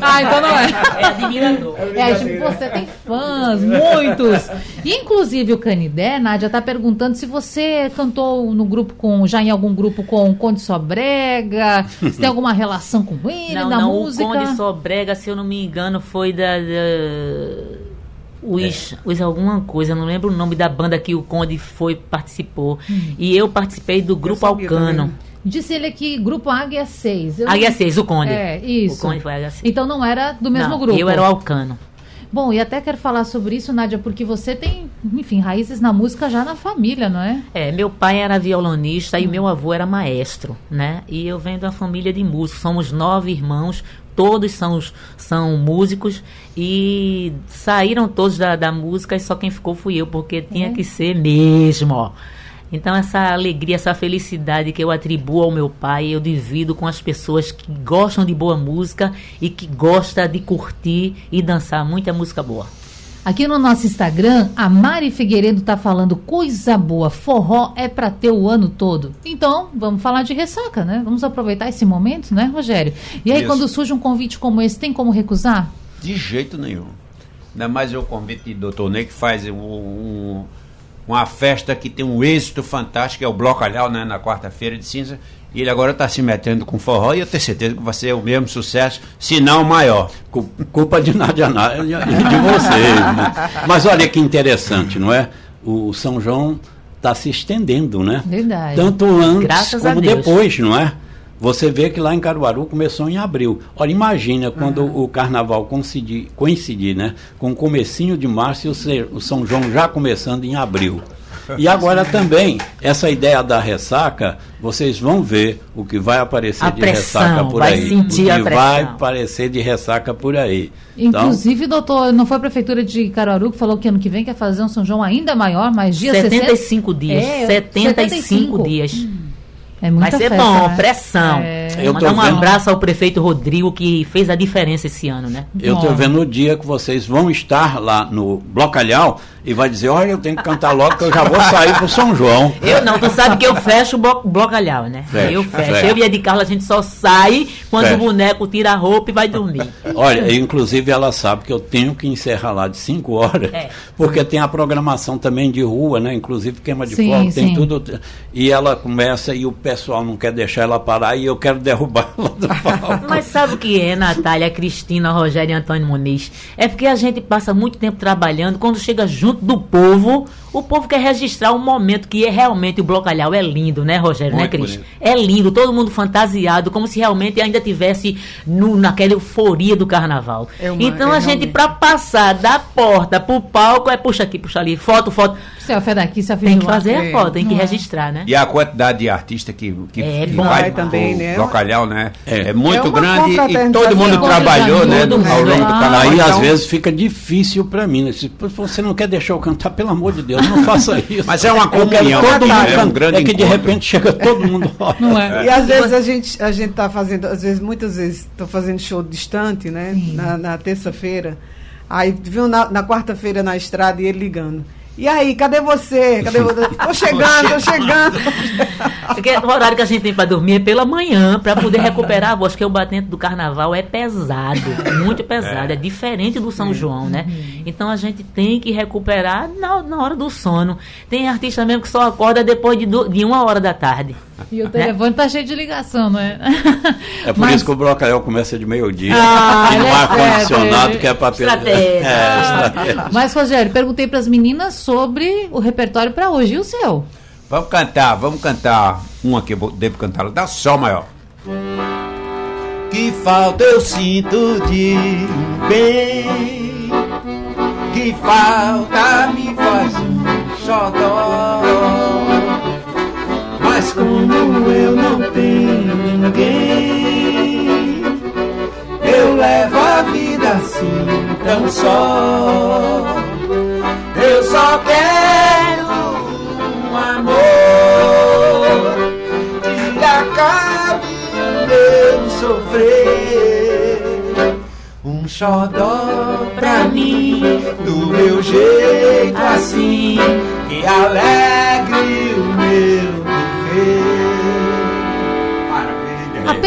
Ah, então não é. É admirador. É, tipo, você tem fãs, muitos. Inclusive o Canidé, Nádia, tá perguntando se você cantou no grupo com, já em algum grupo com o Conde Sobrega, se tem alguma relação com ele, Não, da não, música. o Conde Sobrega, se eu não me engano, foi da. da os, os alguma coisa, não lembro o nome da banda que o Conde foi, participou. Hum. E eu participei do grupo Alcano. também. Disse ele aqui, grupo Águia 6. Eu- Águia 6, o Conde. É, isso. O Conde foi Águia 6. Então não era do mesmo Não, grupo. Eu era o Alcano. Bom, e até quero falar sobre isso, Nádia, porque você tem, enfim, raízes na música já na família, não é? É, meu pai era violonista e Hum. meu avô era maestro, né? E eu venho uma família de músicos. Somos nove irmãos, todos são, são músicos e saíram todos da, da música e só quem ficou fui eu, porque tinha que ser mesmo. ó. Então essa alegria, essa felicidade que eu atribuo ao meu pai, eu divido com as pessoas que gostam de boa música e que gostam de curtir e dançar muita música boa. Aqui no nosso Instagram, a Mari Figueiredo tá falando coisa boa, forró é para ter o ano todo. Então, vamos falar de ressaca, né? Vamos aproveitar esse momento, né, Rogério? E aí, Isso. quando surge um convite como esse, tem como recusar? De jeito nenhum. Ainda mais o convite do Dr. Ney, que faz um- um- uma festa que tem um êxito fantástico, é o Blocalhau, né, na quarta-feira de cinza. E ele agora está se metendo com forró e eu tenho certeza que vai ser o mesmo sucesso, se não maior. Cu- Culpa de Nadia Nadia e de vocês. né? Mas olha que interessante, não é? O São João está se estendendo, né? Verdade. Tanto antes Graças a como depois, não é? Você vê que lá em Caruaru começou em abril. Olha, imagina quando o carnaval coincidir, coincidir né, com o comecinho de março e o São João já começando em abril. E agora também, essa ideia da ressaca, vocês vão ver o que vai aparecer A de pressão, ressaca por vai aí. sentir o que a pressão. vai aparecer de ressaca por aí. Então, Inclusive, doutor, não foi a prefeitura de Caruaru que falou que ano que vem quer fazer um São João ainda maior, mais dias? 75 dias. É, 75 dias. É muita Vai ser festa, bom, né? pressão. É. Eu Mandar um vendo- abraço ao prefeito Rodrigo, que fez a diferença esse ano, né? Eu estou vendo o dia que vocês vão estar lá no Blocalhau e vai dizer, olha, eu tenho que cantar logo que eu já vou sair pro São João. Eu não, tu sabe que eu fecho o blo blocalhau, né? Fecha, eu fecho. fecha. Eu e a de Carla, a gente só sai quando Fecha. o boneco tira a roupa e vai dormir. Olha, inclusive ela sabe que eu tenho que encerrar lá de 5 horas, É. porque tem a programação também de rua, né? Inclusive queima de Sim, fogo, tem sim. tudo. E ela começa e o pessoal não quer deixar ela parar e eu quero derrubar ela do palco. Mas sabe o que é, Natália, Cristina, Rogério e Antônio Muniz? É porque a gente passa muito tempo trabalhando, quando chega junto do povo, o povo quer registrar um momento que é realmente o Blocalhau é lindo, né, Rogério, né, Muito Cris? bonito. É lindo, todo mundo fantasiado, como se realmente ainda tivesse no, naquela euforia do carnaval. É uma- então é a gente, realmente. pra passar da porta pro palco, é puxa aqui, puxa ali, foto, foto. Selfie daqui, selfie Tem de que fazer É. a foto, tem que é? registrar, né? E a quantidade de artistas que, que, É que bom. vai também, né? Blocalhau, né? É. É, muito É grande e todo mundo trabalhou, né? amigos, ao longo do né? carnaval. Aí às Então, vezes fica difícil para mim. né? Se você não quer deixar eu cantar, pelo amor de Deus, não faça isso. Mas é uma comunhão, todo mundo é um grande É que de encontro. repente chega todo mundo. Não é? E às vezes a gente, a gente tá fazendo, às vezes, muitas vezes, tô fazendo show distante, né? Sim. Na, na terça-feira. Aí viu na, na quarta-feira na estrada e ele ligando. E aí, cadê você? Cadê você? Tô chegando, tô chegando. Porque o horário que a gente tem para dormir é pela manhã, para poder recuperar a voz, que o batente do carnaval é pesado, muito pesado, é, diferente do São João, né? Então a gente tem que recuperar na, na hora do sono. Tem artista mesmo que só acorda depois de, du- de uma hora da tarde. E o telefone tá cheio de ligação, não é? É por Mas- isso que o Blocalhau começa de meio-dia. Ah, e é ar-condicionado, que é papel. Estratégia. É, estratégia. Mas, Rogério, perguntei para as meninas sobre o repertório para hoje. E o seu? Vamos cantar, vamos cantar uma que eu devo cantar, dá sol maior. Que falta eu sinto de um bem, que falta me faz um xodó. Mas como eu não tenho ninguém, eu levo a vida assim tão só. Só quero um amor que acabe meu sofrer. Um xodó pra mim, do meu jeito assim, que alegre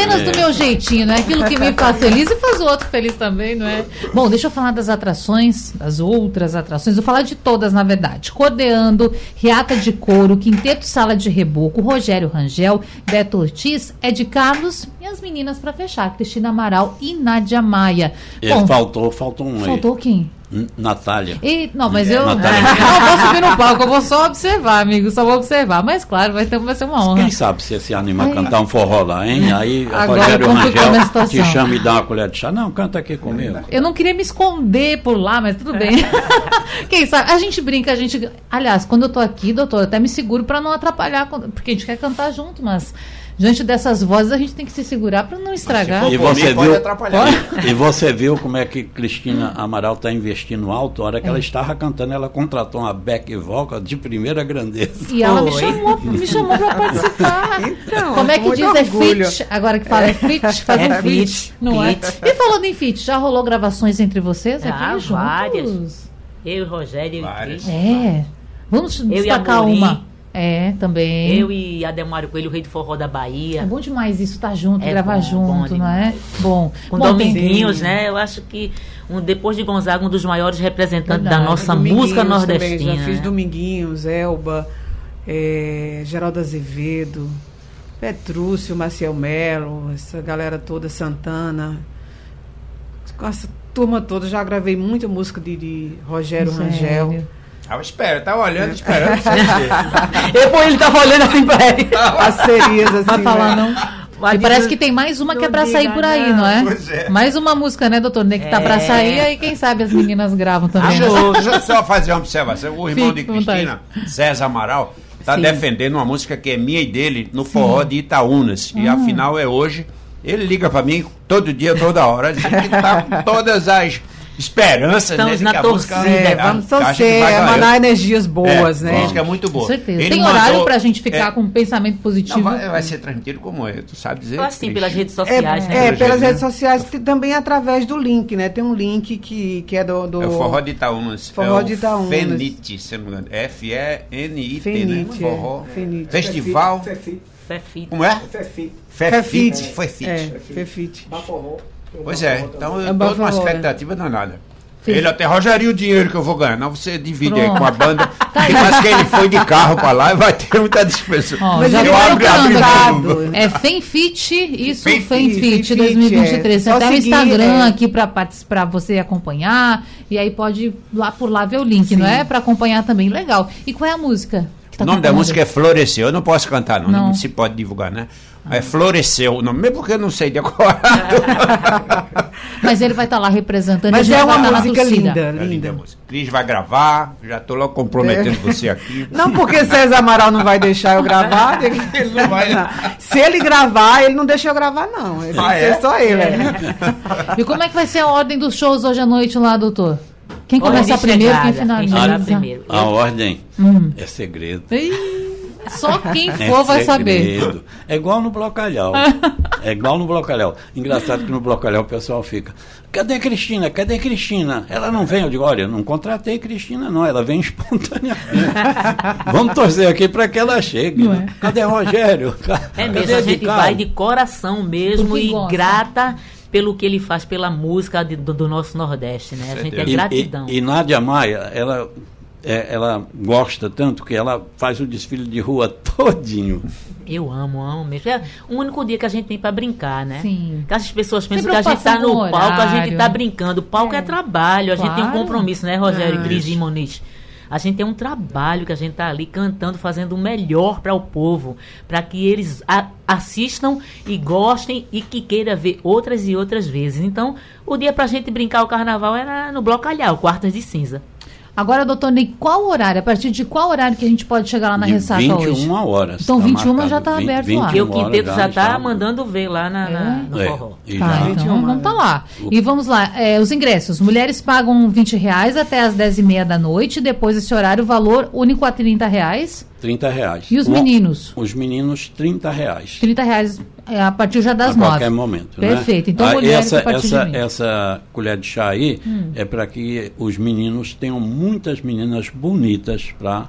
Apenas do meu jeitinho, não é aquilo que me faz feliz e faz o outro feliz também, não é? Bom, deixa eu falar das atrações, das outras atrações. Vou falar de todas, na verdade. Cordeando, Riata de Couro, Quinteto Sala de Reboco, Rogério Rangel, Beto Ortiz, Ed Carlos e as meninas para fechar, Cristina Amaral e Nádia Maia. Bom, faltou, faltou um faltou quem? Natália. E, não, mas É, eu não vou subir no palco, eu vou só observar, amigo, só vou observar. Mas claro, vai, ter, vai ser uma honra. Quem sabe se se anima a cantar um forró lá, hein? Aí Agora Rogério minha Rangel te chama e dá uma colher de chá. Não, canta aqui comigo. Eu não queria me esconder por lá, mas tudo bem. Quem sabe? A gente brinca, a gente. Aliás, quando eu tô aqui, doutor, eu até me seguro para não atrapalhar, porque a gente quer cantar junto, mas diante dessas vozes a gente tem que se segurar para não estragar. E você viu? atrapalhar. E você viu como é que Cristina Amaral está investindo alto? A hora que ela estava cantando, ela contratou uma back vocal de primeira grandeza. E ela me Foi. chamou, me chamou para participar. Então, Como é que diz? É fit? Agora que fala é fit, faz É um fit, fit, não fit. é? E falando em fit, já rolou gravações entre vocês aqui Ah, juntos? várias. Eu, Rogério, e Várias. Cris. É. Vamos Eu e destacar uma. É, também. Eu e Ademário Coelho, o rei do forró da É Bahia. bom demais isso, estar junto, É gravar bom, junto, bom não é? Bom. Com Bom, Dominguinhos, né? Eu acho que um, depois de Gonzaga, um dos maiores representantes da Verdade. nossa Dominguinhos música também, nordestina. já fiz né? Dominguinhos, Elba, é, Geraldo Azevedo, Petrúcio, Maciel Melo, essa galera toda, Santana. Com essa turma toda, já gravei muita música de, de Rogério Sério. Rangel. Tava esperando, tava olhando, esperando você dizer. Depois ele tava olhando assim pra ele. Parcerias assim. Vai falar, né? não? E parece que tem mais uma que é pra sair por aí, não é? Pois é. Mais uma música, né, doutor? Que tá pra É. sair, aí quem sabe as meninas gravam também. Deixa né? eu, deixa eu só fazer uma observação. O irmão Fique de. Cristina, César Amaral, está Sim. defendendo uma música que é minha e dele no forró de Itaúnas. E Ah. afinal é hoje. Ele liga para mim todo dia, toda hora, dizendo que tá com todas as esperanças Estamos né, na que a música torcida. É, a- vamos que torcer, emanar energias boas, É, né? A música é muito boa. Com certeza. Ele tem mandou- horário pra gente ficar é, com um pensamento positivo. Não, vai, vai ser transmitido como é, tu sabe dizer? Assim, pelas redes É, sociais, né? é, pelas redes né? sociais, também através do link, né? Tem um link que, que é do. do É o forró de Itaúnas. Forró é de Itaúnas. Fenite, se não me engano. F-E-N-I-T, né? Fenite, é. Forró. Fenite. Festival. Como é? Fefi. Fefite. Fefite. É, Fefite. Pois é, então eu É tô numa Baforró, expectativa danada. Sim. Ele até, Rogério, e o dinheiro que eu vou ganhar? Não, você divide aí Pronto. com a banda. Mas que ele foi de carro pra lá e vai ter muita despesa. Ó, Mas já ele tô é. É FemFit, isso, Fem- FemFit Fem- 2023. é. Tem Só até o Instagram é. aqui pra, você acompanhar. E aí pode lá por lá ver o link, não é? Pra acompanhar também. Legal. E qual é a música? Tá O nome da música é Floresceu. Eu não posso cantar, não. Não, Não. se pode divulgar, né? É Floresceu o nome, mesmo porque eu não sei decorar. Mas ele vai estar lá representando. Mas ele é uma tá música linda, É linda a linda. música. Cris vai gravar, já tô logo comprometendo você aqui. Não porque César Amaral não vai deixar eu gravar. que- Ele não vai. Se ele gravar, ele não deixa eu gravar, não. Ele Ah, é? só ele. é. E como é que vai ser a ordem dos shows hoje à noite lá, doutor? Quem começa primeiro, chegada, quem finaliza? quem primeiro. A ordem Hum. é segredo. Só quem É for vai saber. segredo. É igual no blocalhau. é igual no blocalhau. Engraçado que no blocalhau o pessoal fica. Cadê a Cristina? Cadê a Cristina? Ela não vem. Eu digo, olha, eu não contratei Cristina, não. Ela vem espontaneamente. Vamos torcer aqui para que ela chegue. Né? é? Cadê Rogério? É Cadê mesmo, a gente vai de coração mesmo e gosta. grata pelo que ele faz pela música de- do, do nosso Nordeste, né? A gente é Certeza. E- gratidão. E, e Nádia Maia, ela, é, ela gosta tanto que ela faz o desfile de rua todinho. Eu amo, amo mesmo. É o único dia que a gente tem pra brincar, né? Sim. Que as pessoas pensam Sem que a gente tá no palco, a gente tá brincando. O palco é, trabalho, a gente tem um Claro. compromisso, né, Rogério, Ah, Cris e Moniz? A gente tem um trabalho que a gente tá ali cantando, fazendo o melhor para o povo, para que eles a- assistam e gostem e que queira ver outras e outras vezes. Então, o dia pra gente brincar o carnaval era no Blocalhau, quartas de cinza. Agora, doutor Ney, qual horário? A partir de qual horário que a gente pode chegar lá na de ressaca 21 hoje? horas. Então, tá 21 marcado. já tá aberto lá. 21 Porque o quinteto já tá está- mandando ver lá na, na- no É, forró. e Tá, já- então 21 vamos tá lá. E vamos lá, é, os ingressos. Mulheres pagam 20 reais até as 10 e meia da noite. Depois desse horário, o valor único a 30 reais. 30 reais. E os meninos? Os meninos, 30 reais. 30 reais é, a partir já das a 9. qualquer momento. né? Perfeito. Então, Ah, mulheres essa, a partir essa, de 20. essa colher de chá aí Hum. é para que os meninos tenham muitas meninas bonitas para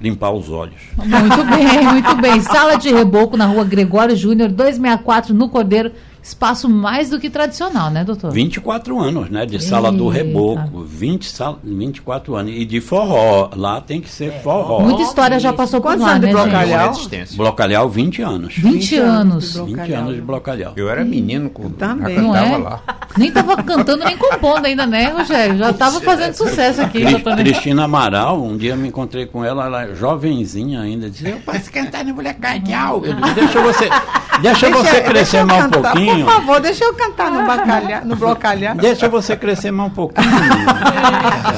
limpar os olhos. Muito bem, muito bem. Sala de reboco na rua Gregório Júnior, 264 no Cordeiro. Espaço mais do que tradicional, né, doutor? 24 anos, né? De sala do Eita. reboco. 20, sal, 24 anos. E de forró. Lá tem que ser forró. Muita história já passou por Quantos lá, anos de né, blocalhau? gente? Blocalhau, 20 anos. 20, 20 anos. anos de 20 Blocalhau. anos de blocalhau. Eu era menino quando Também. cantava é? lá. Nem tava cantando, nem compondo ainda, né, Rogério? Já tava fazendo sucesso aqui. Cris- doutor. Cristina Amaral, um dia eu me encontrei com ela, ela é jovenzinha ainda, disse, eu posso cantar no blocalhau. Eu disse, deixa você, deixa você deixa crescer eu mais um pouquinho. Por favor, deixa eu cantar no, bacalhau, no blocalhau. Deixa você crescer mais um pouquinho.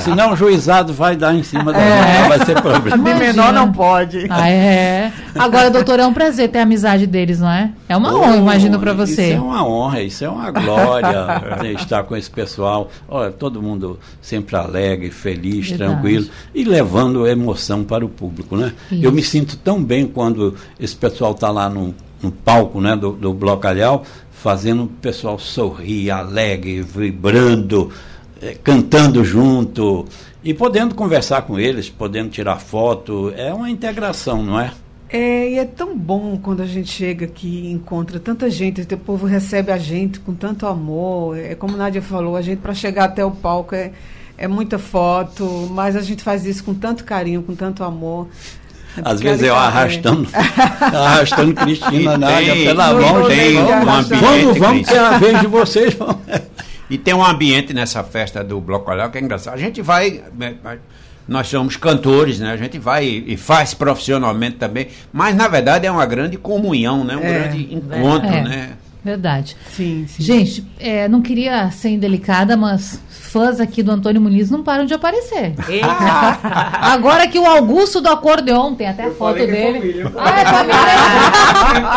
Senão o juizado vai dar em cima da É. mulher, vai ser problema. De menor não pode. Ah, é. Agora, doutor, é um prazer ter a amizade deles, não é? É uma honra, imagino, pra Isso você. é uma honra, isso é uma glória né, estar com esse pessoal. Olha, todo mundo sempre alegre, feliz, Verdade. tranquilo e levando emoção para o público, né? Eu me sinto tão bem quando esse pessoal está lá no, no palco, né, do, do Blocalhau, fazendo o pessoal sorrir, alegre, vibrando. é, cantando junto e podendo conversar com eles, podendo tirar foto. É uma integração, não é? É, e é tão bom quando a gente chega aqui e encontra tanta gente, o povo recebe a gente com tanto amor. É como Nádia falou, a gente para chegar até o palco é, é muita foto, mas a gente faz isso com tanto carinho, com tanto amor. Às vezes eu arrastando, arrastando Cristina, Nádia, pela Não, mão, tem um ambiente. Vamos, vamos, que é a vez de vocês. E tem um ambiente nessa festa do Bloco Olhar que é engraçado. A gente vai. né, Nós somos cantores, né? A gente vai e e faz profissionalmente também. Mas, na verdade, é uma grande comunhão, né? Um É. grande encontro, É. né? Verdade. Sim, sim. Gente, é, não queria ser indelicada, mas fãs aqui do Antônio Muniz não param de aparecer. Eita. Agora que o Augusto do acordeon, tem até foto falei que é dele. família. Ah, é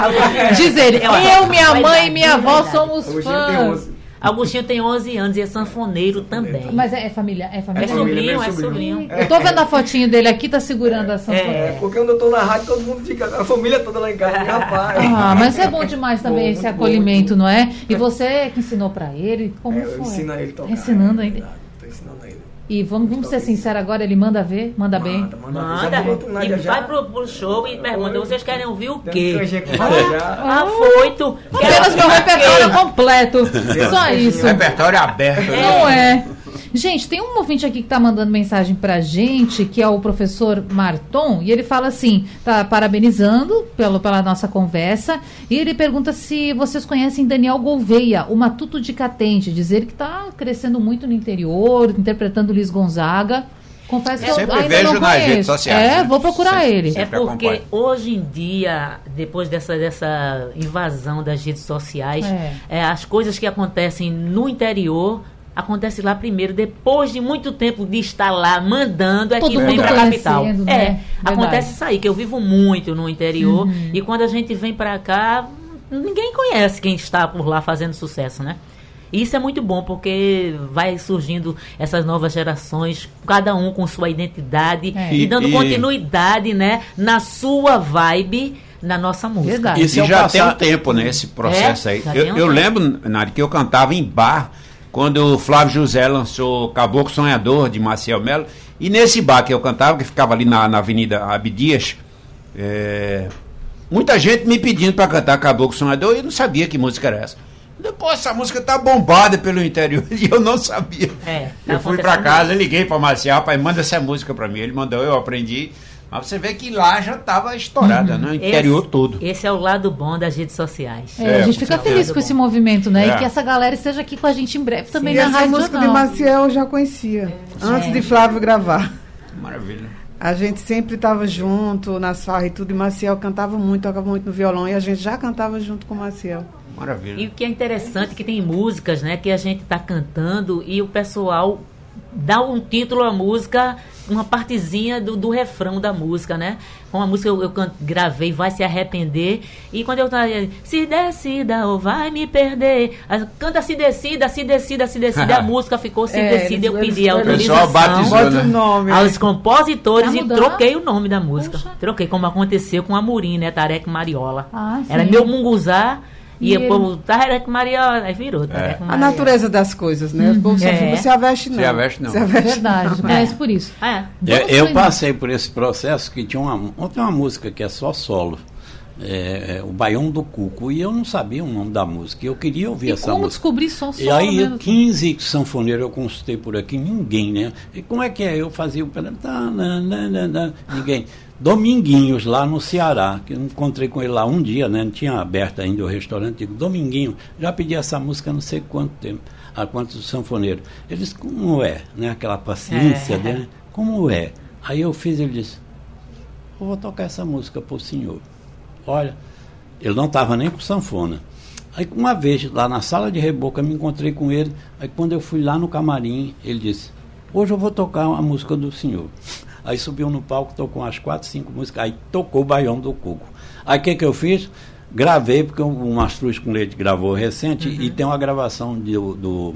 família. Diz ele, eu, minha mãe e minha avó somos fãs. 11. Agostinho tem 11 anos e é sanfoneiro também. Mas é, é família, é É família. família, sobrinho, meu é sobrinho. sobrinho. Eu tô vendo a fotinho dele aqui, tá segurando a sanfona. É, porque quando eu tô na rádio, todo mundo fica, a família toda lá em casa, rapaz. Ah, mas é bom demais também Bom, esse bom, acolhimento, muito não é? E você que ensinou pra ele, como É, eu foi? ensino ele tocar. Ensinando é, ainda. verdade, Tô ensinando a ele. E vamos, vamos ser sinceros agora, ele manda ver, manda bem. Manda, manda. Manda, Nádia e vai pro, pro show e pergunta, vocês querem ouvir o quê? Ah, foi, tu. Apenas meu repertório completo. Só isso. Repertório aberto. né? Não é. Gente, tem um ouvinte aqui que tá mandando mensagem pra gente, que é o professor Marton, e ele fala assim, tá parabenizando pelo, pela nossa conversa, e ele pergunta se vocês conhecem Daniel Gouveia, o Matuto de Catente, dizer que tá crescendo muito no interior, interpretando Luiz Gonzaga. Confesso que eu Sempre ainda vejo não nas redes sociais, É, né? vou procurar Sempre. ele. É Sempre porque acompanho. hoje em dia, depois dessa, dessa invasão das redes sociais, É. é, as coisas que acontecem no interior acontecem lá primeiro, depois de muito tempo de estar lá mandando, é Todo que vem para a capital. conhecendo, né? É, Verdade. Uhum. acontece isso aí, que eu vivo muito no interior, e quando a gente vem para cá, ninguém conhece quem está por lá fazendo sucesso, né? E Isso é muito bom, porque vai surgindo essas novas gerações, cada um com sua identidade É. e, E- dando e- continuidade, né, na sua vibe, na nossa música. Verdade. Isso E é já passar- tem um tempo, né, esse processo É, aí. Eu, um eu lembro, Nari, que eu cantava em bar quando o Flávio José lançou Caboclo Sonhador, de Maciel Melo. E nesse bar que eu cantava, que ficava ali na, na Avenida Abdias, é, muita gente me pedindo para cantar Caboclo Sonhador e eu não sabia que música era essa. Depois essa música tá bombada pelo interior e eu não sabia. É, tá eu fui para casa, liguei para Marcial, pai, manda essa música para mim. Ele mandou, eu aprendi. Mas você vê que lá já estava estourada, né? O interior Esse- todo. Esse é o lado bom das redes sociais. É, É, a gente fica feliz com esse movimento, né? É. E que essa galera esteja aqui com a gente em breve também e na essa Rádio música de Jornal. Maciel eu já conhecia, antes É. de Flávio gravar. Maravilha. A gente sempre estava junto nas farras e tudo, e Maciel cantava muito, tocava muito no violão, e a gente já cantava junto com o Maciel. Maravilha. E o que é interessante é que tem músicas, né, que a gente está cantando e o pessoal dá um título à música, uma partezinha do, do refrão da música, né? Uma música eu, eu gravei, vai se arrepender. E quando eu tava se decida ou vai me perder, a- canta se decida, se decida, se decida, a música ficou se É, decida, eu pedi a autorização batizou, né? o nome. aos compositores Pra e troquei o nome da música. Poxa. Troquei, como aconteceu com a Murim, né? Tarek Mariola. Ah, Era meu munguzá e, E o povo, Tarek Mariola, aí virou Tarek A Mariola. natureza das coisas, né? O povo só É. se aveste não. Se aveste não. Se aveste Verdade, conhece por isso. É. Eu, eu passei por esse processo que tinha uma, tem uma música que é só solo. É, é, o Baião do Cuco. E eu não sabia o nome da música. e Eu queria ouvir E essa como música. descobrir só E solo aí, mesmo? 15 sanfoneiros eu consultei por aqui, ninguém, né? E como é que é? Eu fazia o. tá, Ninguém. Dominguinhos, lá no Ceará, que eu encontrei com ele lá um dia, né? Não tinha aberto ainda o restaurante. Digo, Dominguinho, já pedi essa música há não sei quanto tempo, há quantos sanfoneiros. Ele disse, como é? Né? Aquela paciência É. dele, como é? Aí eu fiz, ele disse, eu vou tocar essa música pro senhor. Olha, ele não estava nem com sanfona. Aí uma vez, lá na sala de reboca, me encontrei com ele. Aí quando eu fui lá no camarim, ele disse, hoje eu vou tocar a música do senhor. Aí subiu no palco, tocou umas quatro, cinco músicas, aí tocou o Baião do Cuco. Aí o que, que eu fiz? Gravei, porque o Mastruz com Leite gravou recente, e tem uma gravação de- do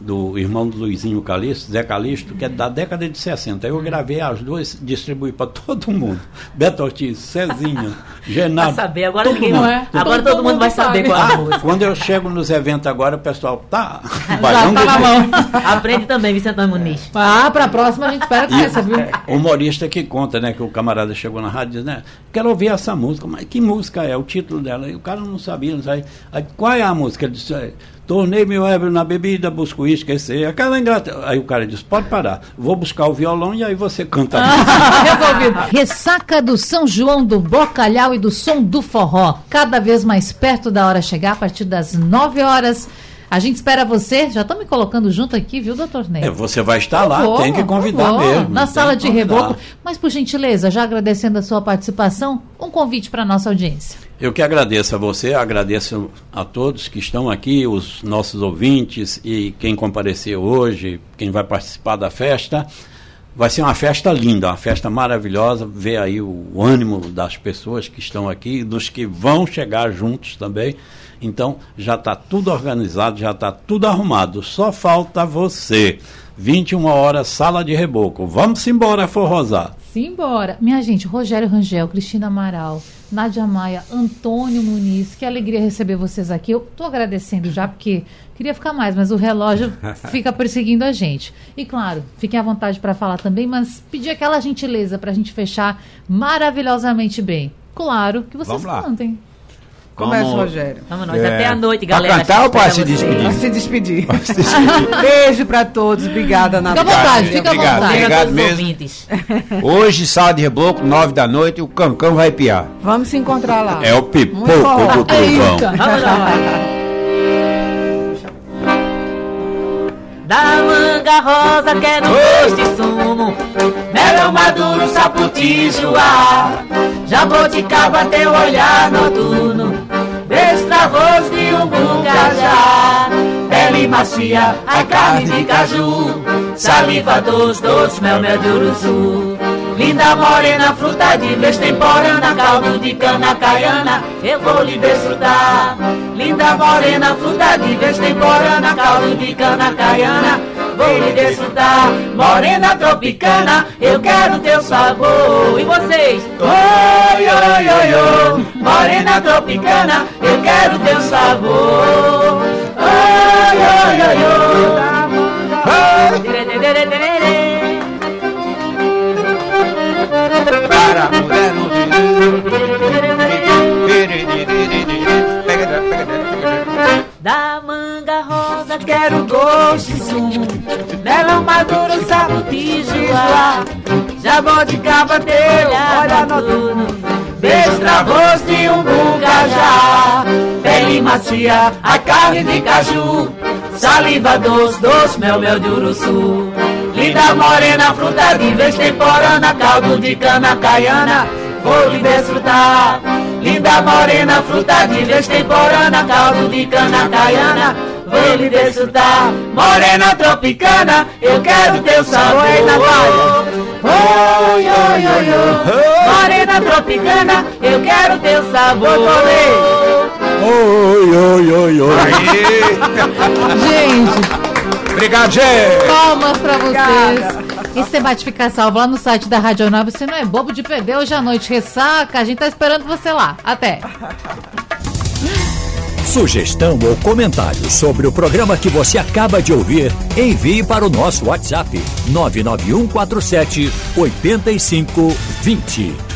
do irmão do Luizinho Calixto, Zé Calixto, que é da década de 60. Eu gravei as duas, distribuí para todo mundo. Beto Ortiz, Cezinha, Genaro. Pra saber, agora todo ninguém mundo. é. Agora todo, mundo vai saber qual é a música. Quando eu chego nos eventos agora, o pessoal tá. Já baião tá na mão. Aprende também, Vicente Muniz. Ah, pra próxima a gente espera com essa, viu? O humorista que conta, né? Que o camarada chegou na rádio e diz, né? Quero ouvir essa música, mas que música é? O título dela. E o cara não sabia, não sabia. Aí, qual é a música? Ele disse, "É, tornei meu ébrio na bebida, busco esquecer. Aquela ingrata. Aí o cara disse, pode parar. Vou buscar o violão e aí você canta. a música." Resolvido. Ressaca do São João do Bocalhau e do Som do Forró. Cada vez mais perto da hora chegar, a partir das 9 horas. A gente espera você. Já estão me colocando junto aqui, viu, doutor Ney? É, você vai estar lá, Vou, tem que convidar mesmo. Na sala de reboco. Mas, por gentileza, já agradecendo a sua participação, um convite para nossa audiência. Eu que agradeço a você, agradeço a todos que estão aqui, os nossos ouvintes e quem compareceu hoje, quem vai participar da festa. Vai ser uma festa linda, uma festa maravilhosa. Ver aí o ânimo das pessoas que estão aqui, dos que vão chegar juntos também. Então já está tudo organizado, já está tudo arrumado. Só falta você. 21 horas, sala de reboco. Vamos embora, forrosar. Simbora. Minha gente, Rogério Rangel, Cristina Amaral, Nádia Maia, Antônio Muniz, que alegria receber vocês aqui. Eu tô agradecendo já, porque queria ficar mais, mas o relógio fica perseguindo a gente. E claro, fiquem à vontade para falar também, mas pedir aquela gentileza para a gente fechar maravilhosamente bem. Claro que vocês cantem. Começa, Vamos- Rogério. Vamos nós, É. até a noite, Pra galera. cantar ou pra Espero se vocês. Pra se despedir. Beijo pra todos. Obrigada, Fica à vontade, fica à Obrigado. vontade. Obrigado Obrigado mesmo. ouvintes. Hoje, sala de reboco, nove da noite, o Cancão vai piar. Vamos se encontrar lá. É o pipoco do trovão. Eita. Vamos lá. Da manga rosa quero gosto de sumo. Melão maduro, sapoti, joá. Jaboticaba, teu olhar noturno. Destravos de um bucajá. Pele macia, a carne de caju. Saliva doce, doce, mel, mel de uruçu Linda morena, fruta de vez temporana Caldo de cana caiana, eu vou lhe desfrutar. Linda morena, fruta de vez temporana Caldo de cana caiana, vou lhe desfrutar. Morena tropicana, eu quero teu sabor. E vocês? Oi, oi, oi, oi. Morena tropicana, eu quero teu sabor. Oi, oi, oi, oi. Dire, mulher no Da manga rosa quero gosto de sumo Melão maduro, sabuti, joá Jaboticaba, teu olhar noturno Destravos de um bucajá Pele macia, a carne de caju Saliva doce, doce, mel, mel de uruçu Linda morena, fruta de vez temporana Caldo de cana caiana, vou lhe desfrutar. Linda morena, fruta de vez temporana Caldo de cana caiana, vou lhe desfrutar. Morena tropicana, eu quero teu sabor Oi, Natália Oi, oi, oi, oi. Morena tropicana, eu quero teu sabor Oi, oi, oi, oi. Gente, Obrigado, gente. palmas pra vocês. Esse debate fica salvo lá no site da Rádio Nova. Você não é bobo de perder hoje à noite. Ressaca, a gente tá esperando você lá. Até. Sugestão ou comentário sobre o programa que você acaba de ouvir, envie para o nosso WhatsApp 99147 8520.